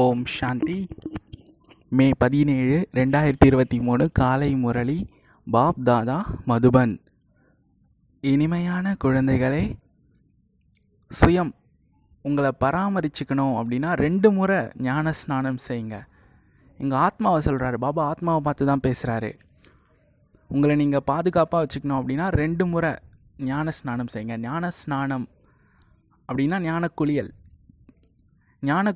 ஓம் சாந்தி. மே பதினேழு ரெண்டாயிரத்தி இருபத்தி மூணு காலை முரளி பாப் தாதா மதுபன். இனிமையான குழந்தைகளே சுயம் உங்களை பராமரிச்சுக்கணும் அப்படின்னா ரெண்டு முறை ஞான ஸ்நானம் செய்யுங்க. எங்கள் ஆத்மாவை சொல்கிறாரு பாபா ஆத்மாவை பார்த்து தான் பேசுகிறாரு உங்களை நீங்கள் பாதுகாப்பாக வச்சுக்கணும் அப்படின்னா ரெண்டு முறை ஞான ஸ்நானம் செய்யுங்க. ஞான ஸ்நானம் அப்படின்னா ஞான குளியல் ஞான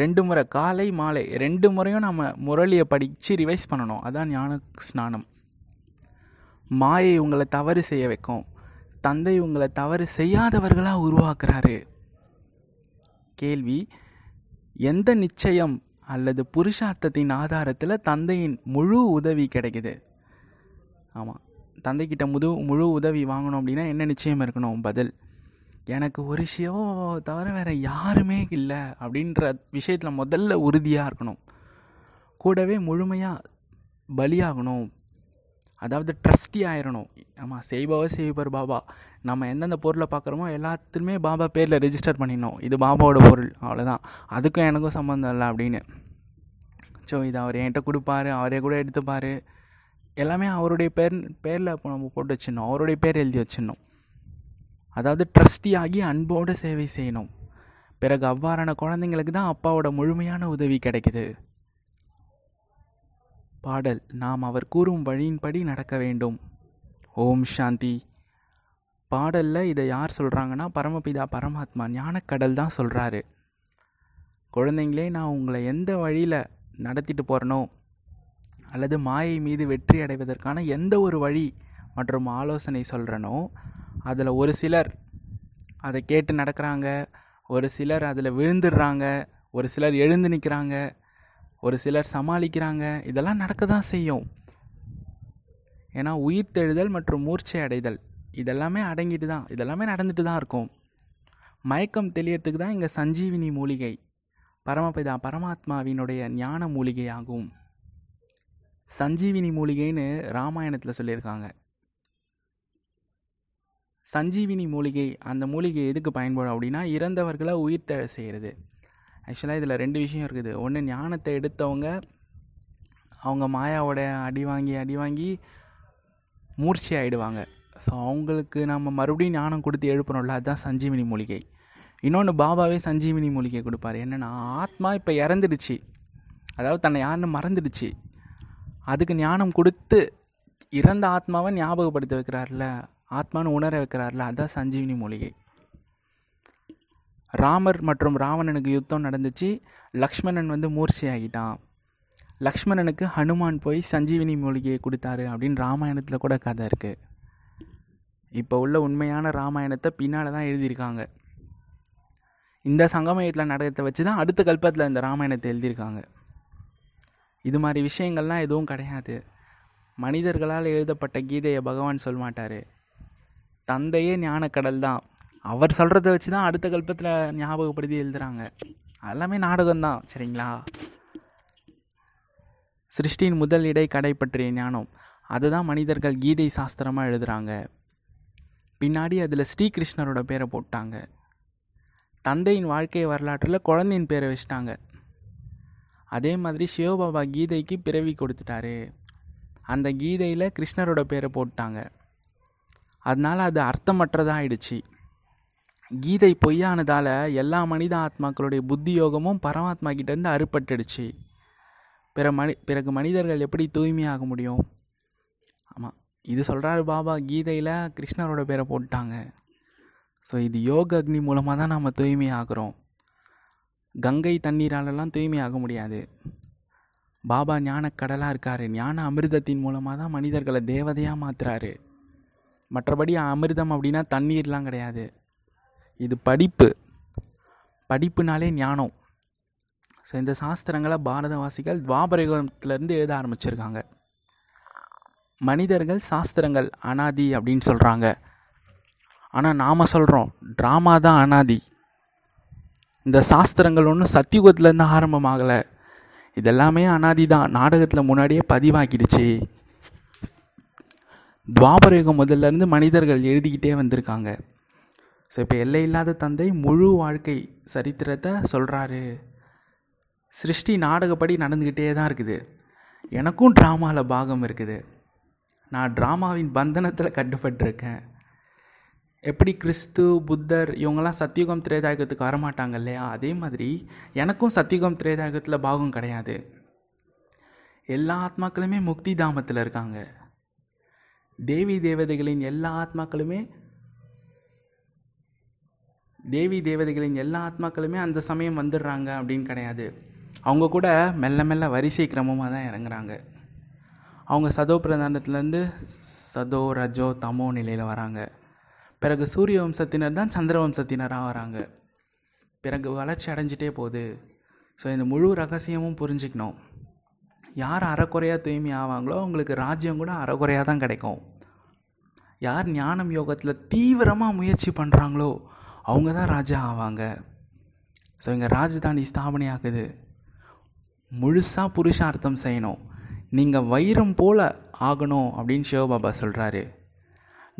ரெண்டு முறை காலை மாலை ரெண்டு முறையும் நம்ம முரளியை படித்து ரிவைஸ் பண்ணணும். அதான் ஞான ஸ்நானம் மாயை உங்களை தவறு செய்ய வைக்கும். தந்தை உங்களை தவறு செய்யாதவர்களாக உருவாக்குறாரு. கேள்வி எந்த நிச்சயம் அல்லது புருஷார்த்தத்தின் ஆதாரத்தில் தந்தையின் முழு உதவி கிடைக்குது? ஆமாம் தந்தைக்கிட்ட முது முழு உதவி வாங்கணும் அப்படின்னா என்ன நிச்சயம் இருக்கணும்? பதில். எனக்கு ஒரு சிவம் தவிர வேறு யாருமே இல்லை அப்படின்ற விஷயத்தில் முதல்ல உறுதியாக இருக்கணும். கூடவே முழுமையாக பலியாகணும். அதாவது ட்ரஸ்டி ஆயிடணும் ஆமாம் செய்பவர் செய்பவர் பாபா. நம்ம எந்தெந்த பொருளை பார்க்குறோமோ எல்லாத்துலேயுமே பாபா பேரில் ரெஜிஸ்டர் பண்ணிடணும். இது பாபாவோட பொருள் அவ்வளோதான் அதுக்கும் எனக்கும் சம்மந்தம் இல்லை அப்படின்னு. ஸோ இது அவர் என்கிட்ட கொடுப்பாரு அவரே கூட எடுத்துப்பார். எல்லாமே அவருடைய பேர் பேரில் இப்போ நம்ம போட்டு வச்சிடணும். அவருடைய பேர் எழுதி வச்சிடணும். அதாவது ட்ரஸ்டி ஆகி அன்போடு சேவை செய்யணும். பிறகு அவ்வாறான குழந்தைங்களுக்கு தான் அப்பாவோட முழுமையான உதவி கிடைக்குது. பாடல் நாம் அவர் கூறும் வழியின்படி நடக்க வேண்டும். ஓம் சாந்தி. பாடலில் இதை யார் சொல்கிறாங்கன்னா பரமபிதா பரமாத்மா ஞானக்கடல் தான் சொல்கிறாரு குழந்தைங்களே நான் உங்களை எந்த வழியில் நடத்திட்டு போகிறனோ அல்லது மாயை மீது வெற்றி அடைவதற்கான எந்த ஒரு வழி மற்றும் ஆலோசனை சொல்கிறனோ அதில் ஒரு சிலர் அதை கேட்டு நடக்கிறாங்க ஒரு சிலர் அதில் விழுந்துடுறாங்க ஒரு சிலர் எழுந்து நிற்கிறாங்க ஒரு சிலர் சமாளிக்கிறாங்க. இதெல்லாம் நடக்க தான் செய்யும். ஏன்னா உயிர்த்தெழுதல் மற்றும் மூர்ச்சை அடைதல் இதெல்லாமே அடங்கிட்டு தான் இதெல்லாமே நடந்துட்டு தான் இருக்கும். மயக்கம் தெளியறதுக்கு தான் இங்கே சஞ்சீவினி மூலிகை பரமபிதா பரமாத்மாவினுடைய ஞான மூலிகை ஆகும் சஞ்சீவினி மூலிகைன்னு ராமாயணத்தில் சொல்லியிருக்காங்க. சஞ்சீவினி மூலிகை அந்த மூலிகை எதுக்கு பயன்படும் அப்படின்னா இறந்தவர்களை உயிர் உயிர்த்தெழ செய்கிறது ஆக்சுவலாக இதில் ரெண்டு விஷயம் இருக்குது. ஒன்று ஞானத்தை எடுத்தவங்க அவங்க மாயாவோட அடி வாங்கி அடி வாங்கி மூர்ச்சி ஆகிடுவாங்க ஸோ அவங்களுக்கு நம்ம மறுபடியும் ஞானம் கொடுத்து எழுப்பணும்ல அதுதான் சஞ்சீவினி மூலிகை. இன்னொன்று பாபாவே சஞ்சீவினி மூலிகை கொடுப்பாரு. என்னென்னா ஆத்மா இப்போ இறந்துடுச்சு. அதாவது தன்னை யாருன்னு மறந்துடுச்சு. அதுக்கு ஞானம் கொடுத்து இறந்த ஆத்மாவை ஞாபகப்படுத்த வைக்கிறார்ல ஆத்மான்னு உணர வைக்கிறார்ல அதுதான் சஞ்சீவினி மூலிகை. ராமர் மற்றும் ராவணனுக்கு யுத்தம் நடந்துச்சு. லக்ஷ்மணன் வந்து மூர்ச்சி ஆகிட்டான். லக்ஷ்மணனுக்கு ஹனுமான் போய் சஞ்சீவினி மூலிகையை கொடுத்தாரு அப்படின்னு ராமாயணத்தில் கூட கதை இருக்குது இப்போ உள்ள உண்மையான ராமாயணத்தை பின்னால் தான் எழுதியிருக்காங்க. இந்த சங்கமயத்தில் நடக்கத்தை வச்சு தான் அடுத்த கல்பத்தில் இந்த ராமாயணத்தை எழுதியிருக்காங்க. இது மாதிரி விஷயங்கள்லாம் எதுவும் கிடையாது. மனிதர்களால் எழுதப்பட்ட கீதையை பகவான் சொல்ல மாட்டார் தந்தையே ஞானக்கடல் தான். அவர் சொல்கிறத வச்சு தான் அடுத்த கல்பத்தில் ஞாபகப்படுத்தி எழுதுகிறாங்க எல்லாமே நாடகம்தான் சரிங்களா? சிருஷ்டியின் முதல் இடை கடை பற்றிய ஞானம். அதுதான் மனிதர்கள் கீதை சாஸ்திரமாக எழுதுகிறாங்க பின்னாடி அதில் ஸ்ரீகிருஷ்ணரோட பேரை போட்டாங்க. தந்தையின் வாழ்க்கை வரலாற்றில் குழந்தையின் பேரை வச்சிட்டாங்க. அதே மாதிரி சிவபாபா கீதைக்கு பிறவி கொடுத்துட்டாரு. அந்த கீதையில் கிருஷ்ணரோட பேரை போட்டாங்க. அதனால் அது அர்த்தமற்றதாகிடுச்சு கீதை பொய்யானதால் எல்லா மனித ஆத்மாக்களுடைய புத்தி யோகமும் பரமாத்மா கிட்டேருந்து அறுப்பட்டுடுச்சு பிற மனி பிறகு மனிதர்கள் எப்படி தூய்மையாக முடியும்? ஆமாம் இது சொல்கிறாரு பாபா கீதையில் கிருஷ்ணரோட பேரை போட்டாங்க. ஸோ இது யோக அக்னி மூலமாக தான் நம்ம தூய்மை ஆகிறோம் கங்கை தண்ணீராலெல்லாம் தூய்மை ஆக முடியாது. பாபா ஞானக்கடலாக இருக்கார். ஞான அமிர்தத்தின் மூலமாக தான் மனிதர்களை தேவதையாக மாற்றுறாரு மற்றபடி அமிர்தம் அப்படின்னா தண்ணீர்லாம் கிடையாது. இது படிப்பு. படிப்புனாலே ஞானம். ஸோ இந்த சாஸ்திரங்களை பாரதவாசிகள் துவாபரயுகத்திலேருந்து எழுத ஆரம்பிச்சிருக்காங்க. மனிதர்கள் சாஸ்திரங்கள் அனாதி அப்படின்னு சொல்கிறாங்க ஆனால் நாம் சொல்கிறோம் ட்ராமா தான் அனாதி. இந்த சாஸ்திரங்கள் ஒன்றும் சத்தியுகத்துலேருந்து ஆரம்பமாகலை. இதெல்லாமே அனாதி தான். நாடகத்தில் முன்னாடியே பதிவாக்கிடுச்சு முதல்ல முதல்லேருந்து மனிதர்கள் எழுதிக்கிட்டே வந்திருக்காங்க. ஸோ இப்போ எல்லை இல்லாத தந்தை முழு வாழ்க்கை சரித்திரத்தை சொல்கிறாரு சிருஷ்டி நாடகப்படி நடந்துக்கிட்டே தான் இருக்குது. எனக்கும் ட்ராமாவில் பாகம் இருக்குது. நான் ட்ராமாவின் பந்தனத்தில் கட்டுப்பட்டிருக்கேன். எப்படி கிறிஸ்து புத்தர் இவங்கெல்லாம் சத்தியுகம் திரேதாயகத்துக்கு வரமாட்டாங்க இல்லையா? அதே மாதிரி எனக்கும் சத்தியுகம் திரேதாயகத்தில் பாகம் கிடையாது. எல்லா ஆத்மாக்களுமே முக்தி தாமத்தில் இருக்காங்க. தேவி தேவதைகளின் எல்லா ஆத்மாக்களுமே தேவி தேவதைகளின் எல்லா ஆத்மாக்களுமே அந்த சமயம் வந்துடுறாங்க அப்படின்னு கிடையாது. அவங்க கூட மெல்ல மெல்ல வரிசை கிரமமாக தான் இறங்குறாங்க. அவங்க சதோ பிரதானத்துலேருந்து சதோ ரஜோ தமோ நிலையில் வராங்க. பிறகு சூரிய வம்சத்தினர் தான் சந்திர வம்சத்தினராக வராங்க. பிறகு வளர்ச்சி அடைஞ்சிட்டே போகுது. ஸோ இந்த முழு ரகசியமும் புரிஞ்சுக்கணும். யார் அறக்குறையாக தூய்மை ஆவாங்களோ அவங்களுக்கு ராஜ்யம் கூட அறக்குறையாக தான் கிடைக்கும். யார் ஞானம் யோகத்தில் தீவிரமாக முயற்சி பண்ணுறாங்களோ அவங்க தான் ராஜா ஆவாங்க. ஸோ இங்கே ராஜதானி ஸ்தாபனை ஆகுது முழுசாக புருஷார்த்தம் செய்யணும். நீங்கள் வைரம் போல் ஆகணும் அப்படின்னு சிவபாபா சொல்கிறாரு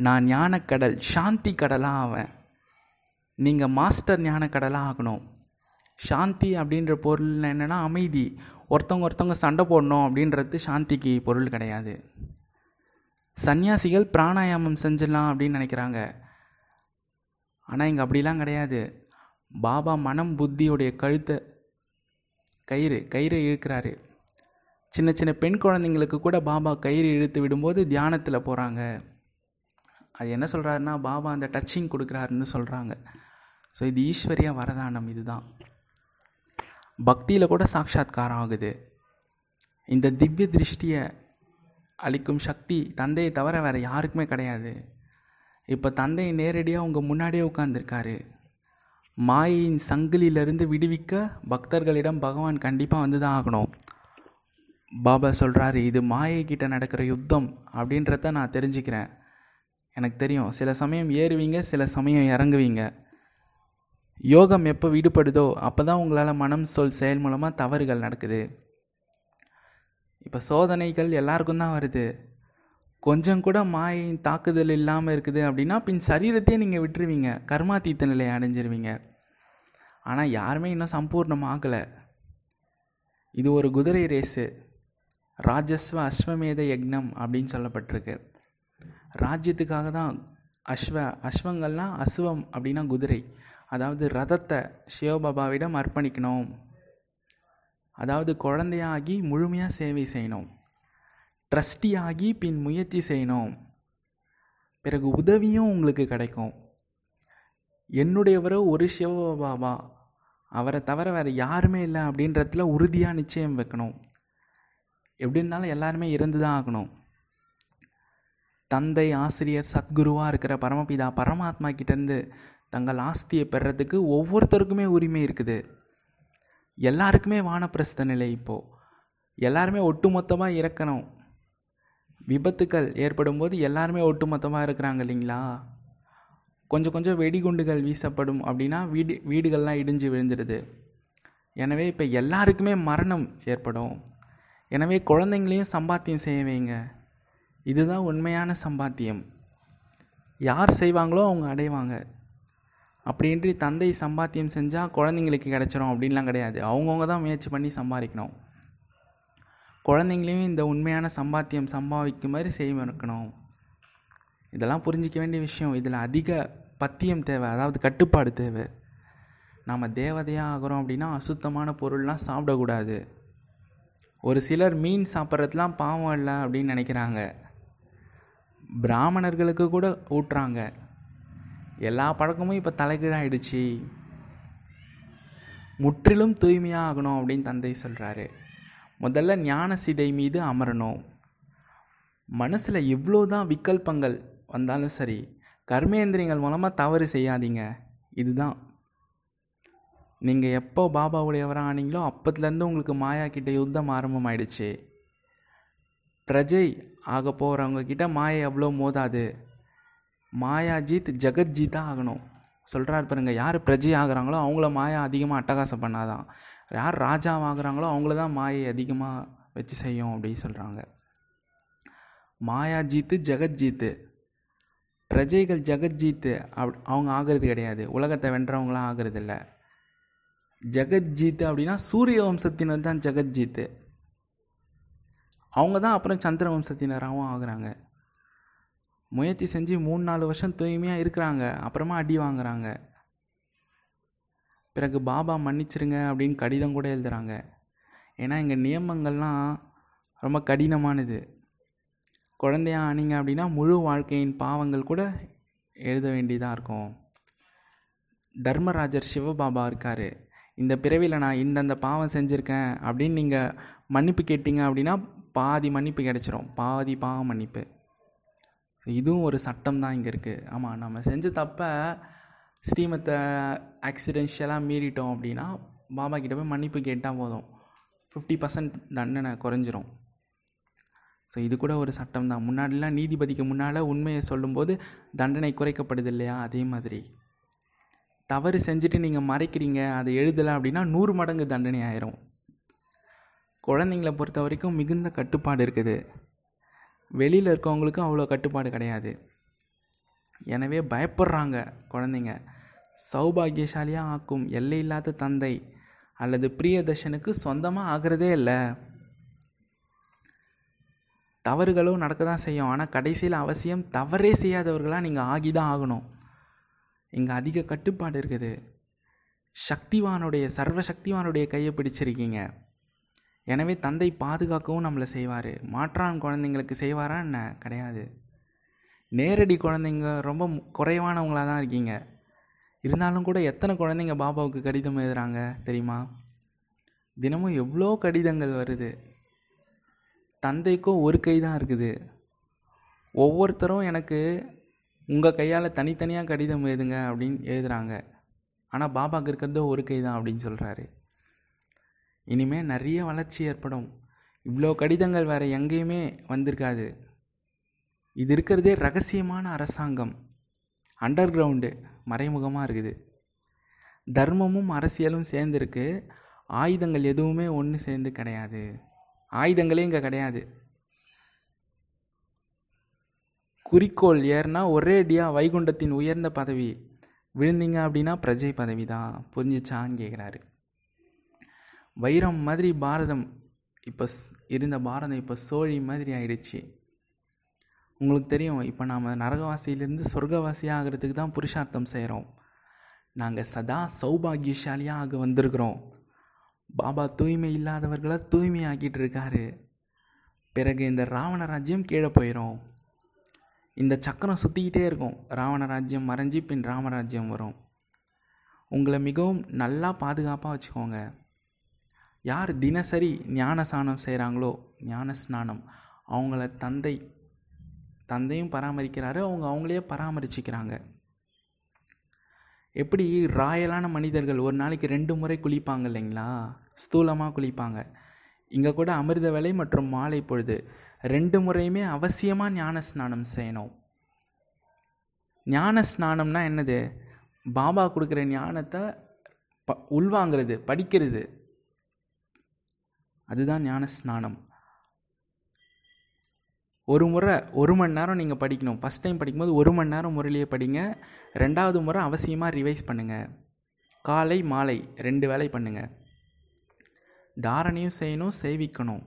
நான் ஞானக்கடல் சாந்தி கடலாக ஆவேன். நீங்கள் மாஸ்டர் ஞானக்கடலாக ஆகணும். சாந்தி அப்படின்ற பொருள் என்னென்னா அமைதி. ஒருத்தவங்க ஒருத்தவங்க சண்டை போடணும் அப்படின்றது சாந்திக்கு பொருள் கிடையாது. சன்னியாசிகள் பிராணாயாமம் செஞ்சிடலாம் அப்படின்னு நினைக்கிறாங்க. ஆனால் இங்கே அப்படிலாம் கிடையாது. பாபா மனம் புத்தியுடைய கழுத்தை கயிறு கயிறு இழுக்கிறாரு. சின்ன சின்ன பெண் குழந்தைங்களுக்கு கூட பாபா கயிறு இழுத்து விடும்போது தியானத்தில் போகிறாங்க அது என்ன சொல்கிறாருன்னா பாபா அந்த டச்சிங் கொடுக்குறாருன்னு சொல்கிறாங்க ஸோ இது ஈஸ்வரியா வரதானம் இதுதான். பக்தியில் கூட சாட்சாத்காரம் ஆகுது. இந்த திவ்ய திருஷ்டியை அளிக்கும் சக்தி தந்தையை தவிர வேறு யாருக்குமே கிடையாது. இப்போ தந்தை நேரடியாக உங்கள் முன்னாடியே உட்காந்துருக்காரு மாயின் சங்கிலியிலிருந்து விடுவிக்க பக்தர்களிடம் பகவான் கண்டிப்பாக வந்து தான் ஆகணும். பாபா சொல்கிறாரு இது மாயை கிட்ட நடக்கிற யுத்தம் அப்படின்றத நான் தெரிஞ்சுக்கிறேன். எனக்கு தெரியும் சில சமயம் ஏறுவீங்க சில சமயம் இறங்குவீங்க. யோகம் எப்போ விடுபடுதோ அப்போ தான் உங்களால் மனம் சொல் செயல் மூலமாக தவறுகள் நடக்குது. இப்போ சோதனைகள் எல்லாருக்கும் தான் வருது. கொஞ்சம் கூட மாயின் தாக்குதல் இல்லாமல் இருக்குது அப்படின்னா பின் சரீரத்தையே நீங்கள் விட்டுருவீங்க. கர்மாத்தீத்த நிலையை அடைஞ்சிருவீங்க. ஆனால் யாருமே இன்னும் சம்பூர்ணம் ஆகலை இது ஒரு குதிரை ரேஸு. ராஜஸ்வ அஸ்வமேத யக்னம் அப்படின்னு சொல்லப்பட்டிருக்கு. ராஜ்யத்துக்காக தான் அஸ்வ அஸ்வங்கள்னால் அஸ்வம் அப்படின்னா குதிரை. அதாவது ரதத்தை சிவபாபாவிடம் அர்ப்பணிக்கணும். அதாவது குழந்தையாகி முழுமையாக சேவை செய்யணும். ட்ரஸ்டி ஆகி பின் முயற்சி செய்யணும். பிறகு உதவியும் உங்களுக்கு கிடைக்கும். என்னுடையவரோ ஒரு சிவபாபா அவரை தவிர வேறு யாருமே இல்லை அப்படின்றதுல உறுதியாக நிச்சயம் வைக்கணும். எப்படி இருந்தாலும் எல்லாருமே இறந்து தான் ஆகணும். தந்தை ஆசிரியர் சத்குருவாக இருக்கிற பரமபிதா பரமாத்மா கிட்டேருந்து தங்கள் ஆஸ்தியை பெறத்துக்கு ஒவ்வொருத்தருக்குமே உரிமை இருக்குது. எல்லாருக்குமே வானப்பிரஸ்த நிலை இப்போது எல்லாருமே ஒட்டுமொத்தமாக இறக்கணும். விபத்துக்கள் ஏற்படும் போது எல்லாருமே ஒட்டுமொத்தமாக இருக்கிறாங்க இல்லைங்களா? கொஞ்சம் கொஞ்சம் வெடிகுண்டுகள் வீசப்படும் அப்படின்னா வீடு வீடுகள்லாம் இடிஞ்சு விழுந்துடுது எனவே இப்போ எல்லாருக்குமே மரணம் ஏற்படும். எனவே குழந்தைங்களையும் சம்பாத்தியம் செய்ய வைங்க. இதுதான் உண்மையான சம்பாத்தியம். யார் செய்வாங்களோ அவங்க அடைவாங்க. அப்படின்றி தந்தை சம்பாத்தியம் செஞ்சால் குழந்தைங்களுக்கு கிடச்சிரும் அப்படின்லாம் கிடையாது. அவங்கவுங்க தான் முயற்சி பண்ணி சம்பாதிக்கணும். குழந்தைங்களையும் இந்த உண்மையான சம்பாத்தியம் சம்பாதிக்கும் மாதிரி செய்ய இருக்கணும் இதெல்லாம் புரிஞ்சிக்க வேண்டிய விஷயம். இதில் அதிக பத்தியம் தேவை அதாவது கட்டுப்பாடு தேவை. நாம் தேவதையாக ஆகிறோம் அப்படின்னா அசுத்தமான பொருள்லாம் சாப்பிடக்கூடாது. ஒரு சிலர் மீன் சாப்பிட்றதுலாம் பாவம் இல்லை அப்படின்னு நினைக்கிறாங்க. பிராமணர்களுக்கு கூட ஊட்டுறாங்க. எல்லா பழக்கமும் இப்போ தலைகீழாயிடுச்சு. முற்றிலும் தூய்மையாக ஆகணும் அப்படின்னு தந்தை சொல்கிறாரு முதல்ல ஞான சிதை மீது அமரணும். மனசில் எவ்வளோ தான் விக்கல்பங்கள் வந்தாலும் சரி கர்மேந்திரியங்கள் மூலமாக தவறு செய்யாதீங்க. இதுதான். நீங்கள் எப்போ பாபாவுடையவராக ஆனீங்களோ அப்பத்துலேருந்து உங்களுக்கு மாயா கிட்ட யுத்தம் ஆரம்பமாயிடுச்சு. பிரஜை ஆக போகிறவங்க கிட்ட மாயை எவ்வளோ மோதாது. மாயாஜித் ஜெகத்ஜீத்தாக ஆகணும். சொல்கிறார் பாருங்க யார் பிரஜை ஆகிறாங்களோ அவங்கள மாயா அதிகமாக அட்டகாசம் பண்ணாதான். யார் ராஜாவாகிறாங்களோ அவங்கள தான் மாயை அதிகமாக வச்சு செய்யும் அப்படின்னு சொல்கிறாங்க மாயாஜீத்து ஜெகத்ஜீத்து பிரஜைகள் ஜெகஜீத்து அப் அவங்க ஆகிறது கிடையாது. உலகத்தை வென்றவங்களாம் ஆகிறது இல்லை. ஜெகத்ஜீத் அப்படின்னா சூரிய வம்சத்தினர் தான் ஜெகஜீத்து அவங்க தான் அப்புறம் சந்திர வம்சத்தினராகவும் ஆகுறாங்க. முயற்சி செஞ்சு மூணு நாலு வருஷம் தூய்மையாக இருக்கிறாங்க. அப்புறமா அடி வாங்குறாங்க. பிறகு பாபா மன்னிச்சிருங்க அப்படின்னு கடிதம் கூட எழுதுகிறாங்க ஏன்னா இங்கே நியமங்கள்லாம் ரொம்ப கடினமானது. குழந்தையா ஆனீங்க அப்படின்னா முழு வாழ்க்கையின் பாவங்கள் கூட எழுத வேண்டியதாக இருக்கும். தர்மராஜர் சிவபாபா இருக்கார். இந்த பிறவியில் நான் இந்தந்த பாவம் செஞ்சுருக்கேன் அப்படின்னு நீங்கள் மன்னிப்பு கேட்டீங்க அப்படின்னா பாதி மன்னிப்பு கிடச்சிரும். பாதி பாவ மன்னிப்பு. இதுவும் ஒரு சட்டம் தான் இங்கே இருக்குது ஆமாம் நம்ம செஞ்ச தப்பை ஸ்ரீமத்தை ஆக்சிடென்ஷியலாக மீறிட்டோம் அப்படின்னா பாபா கிட்ட போய் மன்னிப்பு கேட்டால் போதும். ஃபிஃப்டி பர்சன்ட் தண்டனை குறைஞ்சிரும். ஸோ இது கூட ஒரு சட்டம் தான். முன்னாடிலாம் நீதிபதிக்கு முன்னால் உண்மையை சொல்லும்போது தண்டனை குறைக்கப்படுது இல்லையா? அதே மாதிரி. தவறு செஞ்சுட்டு நீங்கள் மறைக்கிறீங்க அதை எழுதலை அப்படின்னா நூறு மடங்கு தண்டனை ஆயிரும். குழந்தைங்கள பொறுத்த வரைக்கும் மிகுந்த கட்டுப்பாடு இருக்குது. வெளியில் இருக்கவங்களுக்கும் அவ்வளோ கட்டுப்பாடு கிடையாது. எனவே பயப்படுறாங்க குழந்தைங்க. சௌபாகியசாலியாக ஆக்கும் எல்லையில்லாத தந்தை அல்லது பிரியதர்ஷனுக்கு சொந்தமாக ஆகிறதே இல்லை. தவறுகளும் நடக்க தான் செய்யும். ஆனால் கடைசியில் அவசியம் தவறே செய்யாதவர்களாக நீங்கள் ஆகி தான் ஆகணும். இங்கே அதிக கட்டுப்பாடு இருக்குது. சக்திவானுடைய சர்வசக்திவானுடைய கையை பிடிச்சிருக்கீங்க. எனவே தந்தை பாதுகாக்கவும் நம்மளை செய்வார். மாற்றான் குழந்தைங்களுக்கு செய்வாரா என்ன? கிடையாது. நேரடி குழந்தைங்க ரொம்ப குறைவானவங்களாக தான் இருக்கீங்க. இருந்தாலும் கூட எத்தனை குழந்தைங்க பாபாவுக்கு கடிதம் எழுதுகிறாங்க தெரியுமா? தினமும் எவ்வளோ கடிதங்கள் வருது. தந்தைக்கும் ஒரு கை தான் இருக்குது. ஒவ்வொருத்தரும் எனக்கு உங்கள் கையால் தனித்தனியாக கடிதம் எழுதுங்க அப்படின்னு எழுதுகிறாங்க ஆனால் பாபாவுக்கு இருக்கிறது ஒரு கை தான் அப்படின்னு சொல்கிறாரு இனிமேல் நிறைய வளர்ச்சி ஏற்படும். இவ்வளோ கடிதங்கள் வேறு எங்கேயுமே வந்திருக்காது. இது இருக்கிறதே ரகசியமான அரசாங்கம். அண்டர் கிரவுண்டு மறைமுகமாக இருக்குது. தர்மமும் அரசியலும் சேர்ந்துருக்கு. ஆயுதங்கள் எதுவுமே ஒன்று சேர்ந்து கிடையாது. ஆயுதங்களே இங்கே கிடையாது. குறிக்கோள் ஏறுனா ஒரேடியாக வைகுண்டத்தின் உயர்ந்த பதவி. விழுந்தீங்க அப்படின்னா பிரஜை பதவி தான் புரிஞ்சிச்சான்னு கேட்குறாரு வைரம் மாதிரி பாரதம் இப்போ இருந்த பாரதம் இப்போ சோழி மாதிரி ஆயிடுச்சு. உங்களுக்கு தெரியும் இப்போ நாம் நரகவாசியிலேருந்து சொர்க்கவாசி ஆகிறதுக்கு தான் புருஷார்த்தம் செய்கிறோம் நாங்கள் சதா சௌபாகியசாலியாக ஆக வந்திருக்கிறோம். பாபா தூய்மை இல்லாதவர்களை தூய்மையாக்கிட்டு இருக்காரு. பிறகு இந்த ராவண ராஜ்யம் கீழே போயிடும் இந்த சக்கரம் சுற்றிக்கிட்டே இருக்கும். ராவண ராஜ்யம் மறைஞ்சி பின் ராமராஜ்யம் வரும். உங்களை மிகவும் நல்லா பாதுகாப்பாக வச்சுக்கோங்க. யார் தினசரி ஞானஸ்நானம் செய்கிறாங்களோ ஞான ஸ்நானம் அவங்கள தந்தை தந்தையும் பராமரிக்கிறாரு அவங்க அவங்களே பராமரிச்சுக்கிறாங்க. எப்படி ராயலான மனிதர்கள் ஒரு நாளைக்கு ரெண்டு முறை குளிப்பாங்க இல்லைங்களா? ஸ்தூலமாக குளிப்பாங்க. இங்கே கூட அமிர்த வேலை மற்றும் மாலை பொழுது ரெண்டு முறையுமே அவசியமாக ஞான ஸ்நானம் செய்யணும். ஞான ஸ்நானம்னா என்னது? பாபா கொடுக்குற ஞானத்தை ப உள்வாங்கிறது படிக்கிறது. அதுதான் ஞான ஸ்நானம் ஒரு முறை ஒரு மணி நேரம் நீங்கள் படிக்கணும். ஃபஸ்ட் டைம் படிக்கும்போது ஒரு மணி நேரம் முறையிலேயே படிங்க. ரெண்டாவது முறை அவசியமாக ரிவைஸ் பண்ணுங்கள் காலை மாலை ரெண்டு வேலை பண்ணுங்கள் தாரணையும் செய்யணும் சேவிக்கணும்.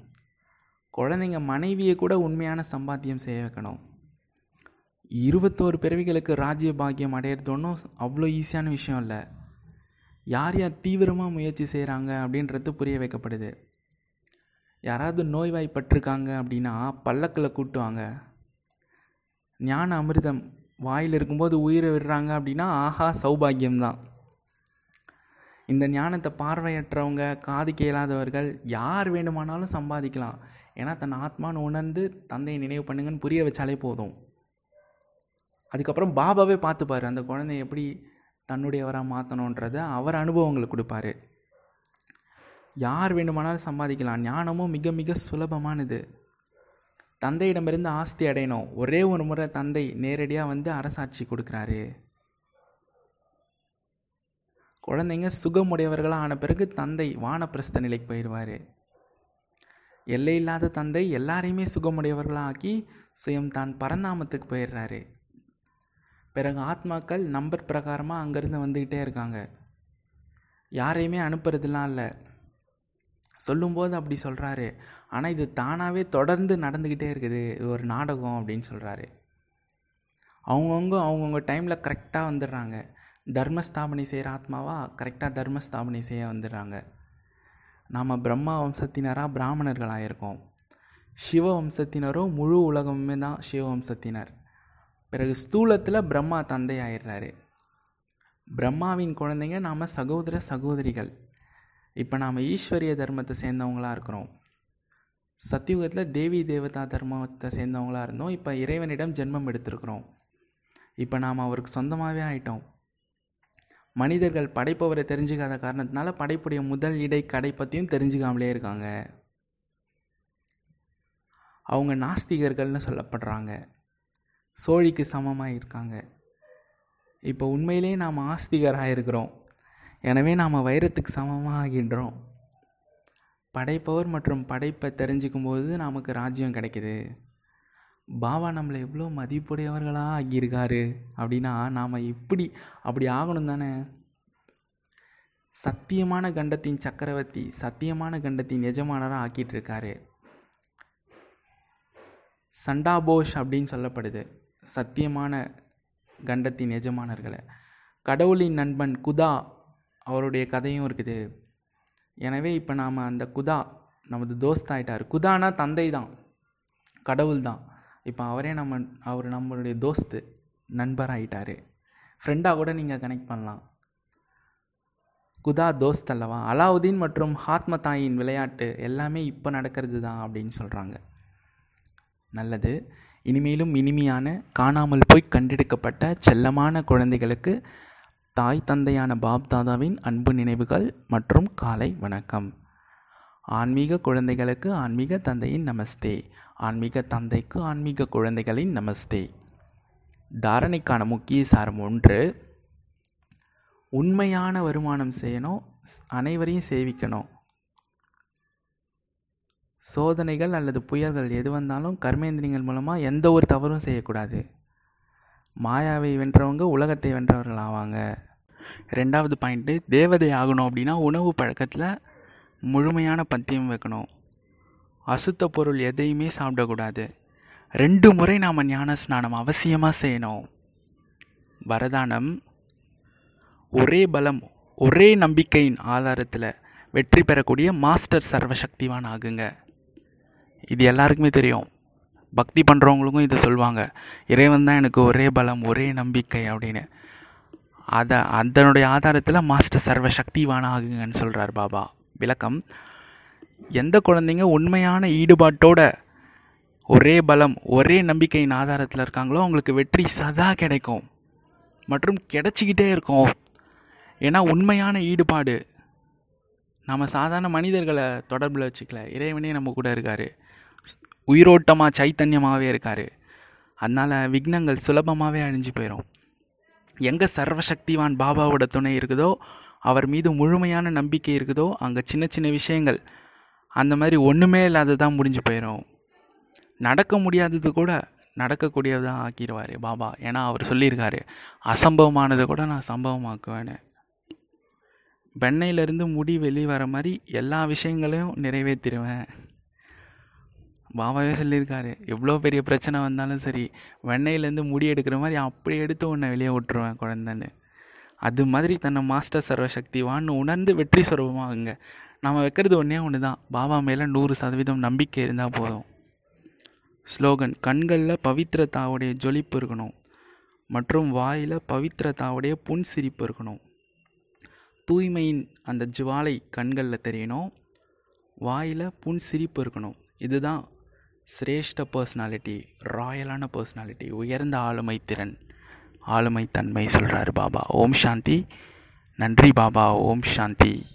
குழந்தைங்க மனைவியை கூட உண்மையான சம்பாத்தியம் செய்ய வைக்கணும். இருபத்தோரு பிறவிகளுக்கு ராஜ்ய பாக்கியம் அடையிறது ஒன்றும் அவ்வளோ ஈஸியான விஷயம் இல்லை. யார் யார் தீவிரமாக முயற்சி செய்கிறாங்க அப்படின்றது புரிய வைக்கப்படுது. யாராவது நோய்வாய்ப்பட்டிருக்காங்க அப்படின்னா பல்லக்கில் கூட்டுவாங்க. ஞான அமிர்தம் வாயில் இருக்கும்போது உயிரை விடுறாங்க அப்படின்னா ஆஹா சௌபாகியம்தான். இந்த ஞானத்தை பார்வையற்றவங்க காது கேளாதவர்கள் யார் வேண்டுமானாலும் சம்பாதிக்கலாம். ஏன்னா தன் ஆத்மான்னு உணர்ந்து தந்தையை நினைவு பண்ணுங்கன்னு புரிய வச்சாலே போதும். அதுக்கப்புறம் பாபாவே பார்த்துப்பார் அந்த குழந்தைய எப்படி தன்னுடையவராக மாற்றணுன்றதை அவர் அனுபவங்களை கொடுப்பாரு. யார் வேண்டுமானாலும் சம்பாதிக்கலாம். ஞானமும் மிக மிக சுலபமானது. தந்தையிடமிருந்து ஆஸ்தி அடையணும். ஒரே ஒரு முறை தந்தை நேரடியாக வந்து அரசாட்சி கொடுக்குறாரு. குழந்தைங்க சுகமுடையவர்களாக ஆன பிறகு தந்தை வானப்பிரஸ்த நிலைக்கு போயிடுவார். எல்லையில்லாத தந்தை எல்லாரையுமே சுகமுடையவர்களாக ஆக்கி சுயம் தான் பரந்தாமத்துக்கு போயிடுறாரு. பிறகு ஆத்மாக்கள் நம்பர் பிரகாரமாக அங்கேருந்து வந்துக்கிட்டே இருக்காங்க. யாரையுமே அனுப்புறதுலாம் இல்லை. சொல்லும்போது அப்படி சொல்கிறாரு ஆனால் இது தானாகவே தொடர்ந்து நடந்துக்கிட்டே இருக்குது. இது ஒரு நாடகம் அப்படின்னு சொல்கிறாரு அவங்கவுங்க அவங்கவுங்க டைமில் கரெக்டாக வந்துடுறாங்க. தர்மஸ்தாபனை செய்கிற ஆத்மாவா? கரெக்டாக தர்மஸ்தாபனை செய்ய வந்துடுறாங்க. நாம் பிரம்மா வம்சத்தினராக பிராமணர்களாக இருக்கோம் சிவ வம்சத்தினரோ முழு உலகமுமே தான் சிவ வம்சத்தினர். பிறகு ஸ்தூலத்தில் பிரம்மா தந்தை ஆயிடுறாரு பிரம்மாவின் குழந்தைங்க நாம் சகோதர சகோதரிகள். இப்போ நாம் ஈஸ்வரிய தர்மத்தை சேர்ந்தவங்களாக இருக்கிறோம். சத்தியுகத்தில் தேவி தேவதா தர்மத்தை சேர்ந்தவங்களாக இருந்தோம். இப்போ இறைவனிடம் ஜென்மம் எடுத்திருக்கிறோம். இப்போ நாம் அவருக்கு சொந்தமாகவே ஆயிட்டோம். மனிதர்கள் படைப்பவரை தெரிஞ்சுக்காத காரணத்தினால படைப்புடைய முதல் இடை கடை பற்றியும் தெரிஞ்சுக்காமலே இருக்காங்க. அவங்க நாஸ்திகர்கள்னு சொல்லப்படுறாங்க. சோழிக்கு சமமாக இருக்காங்க இப்போ உண்மையிலே நாம் ஆஸ்திகராக இருக்கிறோம் எனவே நாம் வைரத்துக்கு சமமாக ஆகின்றோம் படைப்பவர் மற்றும் படைப்பை தெரிஞ்சுக்கும் போது நமக்கு ராஜ்யம் கிடைக்குது. பாபா நம்மளை எவ்வளோ மதிப்புடையவர்களாக ஆகியிருக்காரு அப்படின்னா நாம் இப்படி அப்படி ஆகணும் தானே? சத்தியமான கண்டத்தின் சக்கரவர்த்தி சத்தியமான கண்டத்தின் எஜமானராக ஆக்கிட்டு இருக்காரு சண்டாபோஷ் அப்படின்னு சொல்லப்படுது. சத்தியமான கண்டத்தின் எஜமானர்களை. கடவுளின் நண்பன் குதா அவருடைய கதையும் இருக்குது. எனவே இப்போ நாம் அந்த குதா நமது தோஸ்த் ஆகிட்டார் குதானா தந்தை தான். கடவுள் தான். இப்போ அவரே நம்ம அவர் நம்மளுடைய தோஸ்து நண்பர் ஆகிட்டார் ஃப்ரெண்டாக கூட நீங்கள் கனெக்ட் பண்ணலாம். குதா தோஸ்த் அல்லவா? அலாவுதீன் மற்றும் ஹாத்மதாயின் விளையாட்டு எல்லாமே இப்போ நடக்கிறது தான் அப்படின்னு சொல்கிறாங்க நல்லது. இனிமேலும் இனிமையான காணாமல் போய் கண்டெடுக்கப்பட்ட செல்லமான குழந்தைகளுக்கு தாய் தந்தையான பாப் தாதாவின் அன்பு நினைவுகள் மற்றும் காலை வணக்கம். ஆன்மீக குழந்தைகளுக்கு ஆன்மீக தந்தையின் நமஸ்தே. ஆன்மீக தந்தைக்கு ஆன்மீக குழந்தைகளின் நமஸ்தே. தாரணைக்கான முக்கிய சாரம் ஒன்று உண்மையான வருமானம் செய்யணும் அனைவரையும் சேவிக்கணும். சோதனைகள் அல்லது புயல்கள் எது வந்தாலும் கர்மேந்திரியங்கள் மூலமாக எந்த ஒரு தவறும் செய்யக்கூடாது. மாயாவை வென்றவங்க உலகத்தை வென்றவர்கள் ஆவாங்க. ரெண்டாவது பாயிண்ட்டு தேவதை ஆகணும் அப்படின்னா உணவு பழக்கத்தில் முழுமையான பத்தியம் வைக்கணும். அசுத்த பொருள் எதையுமே சாப்பிடக்கூடாது. ரெண்டு முறை நாம் ஞான ஸ்நானம் அவசியமாக செய்யணும். வரதானம் ஒரே பலம் ஒரே நம்பிக்கையின் ஆதாரத்தில் வெற்றி பெறக்கூடிய மாஸ்டர் சர்வசக்திவான் ஆகுங்க. இது எல்லாருக்குமே தெரியும். பக்தி பண்ணுறவங்களுக்கும் இதை சொல்லுவாங்க இறைவன் தான் எனக்கு ஒரே பலம் ஒரே நம்பிக்கை அப்படின்னு. அதை அதனுடைய ஆதாரத்தில் மாஸ்டர் சர்வ சக்திவான ஆகுங்கன்னு சொல்கிறார் பாபா. விளக்கம். எந்த குழந்தைங்க உண்மையான ஈடுபாட்டோட ஒரே பலம் ஒரே நம்பிக்கையின் ஆதாரத்தில் இருக்காங்களோ அவங்களுக்கு வெற்றி சதா கிடைக்கும். மற்றும் கிடைச்சிக்கிட்டே இருக்கும். ஏன்னா உண்மையான ஈடுபாடு. நம்ம சாதாரண மனிதர்களை தொடர்பில் வச்சுக்கல. இறைவனே நம்ம கூட இருக்கார். உயிரோட்டமாக சைத்தன்யமாகவே இருக்கார். அதனால் விக்னங்கள் சுலபமாகவே அழிஞ்சு போயிடும் எங்கே சர்வசக்திவான் பாபாவோட துணை இருக்குதோ அவர் மீது முழுமையான நம்பிக்கை இருக்குதோ அங்கே சின்ன சின்ன விஷயங்கள். அந்த மாதிரி ஒன்றுமே இல்லாததான் முடிஞ்சு போயிடும் நடக்க முடியாதது கூட நடக்கக்கூடியதான் ஆக்கிடுவார் பாபா. ஏன்னா அவர் சொல்லியிருக்காரு அசம்பவமானது கூட நான் சம்பவமாக்குவேன்னு வெண்ணெயிலேருந்து முடி வெளியே வர மாதிரி எல்லா விஷயங்களையும் நிறைவேற்றிடுவேன். பாபாவே சொல்லியிருக்காரு. எவ்வளோ பெரிய பிரச்சனை வந்தாலும் சரி வெண்ணெயிலேருந்து முடி எடுக்கிற மாதிரி அப்படி எடுத்து உன்னை வெளியே விட்டுருவேன் குழந்தைன்னு. அது மாதிரி தன்னை மாஸ்டர் சர்வசக்திவான்னு உணர்ந்து வெற்றி சுரபமாகுங்க. நம்ம வைக்கிறது ஒன்றே ஒன்று தான் பாபா மேலே நூறு சதவீதம் நம்பிக்கை இருந்தால் போதும். ஸ்லோகன் கண்களில் பவித்திரத்தாவுடைய ஜொலிப்பு இருக்கணும் மற்றும் வாயில் பவித்திரத்தாவுடைய புன்சிரிப்பு இருக்கணும். தூய்மையின் அந்த ஜுவாலை கண்களில் தெரியணும் வாயில் புன்சிரிப்பு இருக்கணும். இதுதான் சிரேஷ்ட பர்சனாலிட்டி ராயலான பர்சனாலிட்டி உயர்ந்த ஆளுமை திறன் ஆளுமை தன்மை சொல்கிறாரு பாபா. ஓம் சாந்தி. நன்றி பாபா. ஓம் சாந்தி.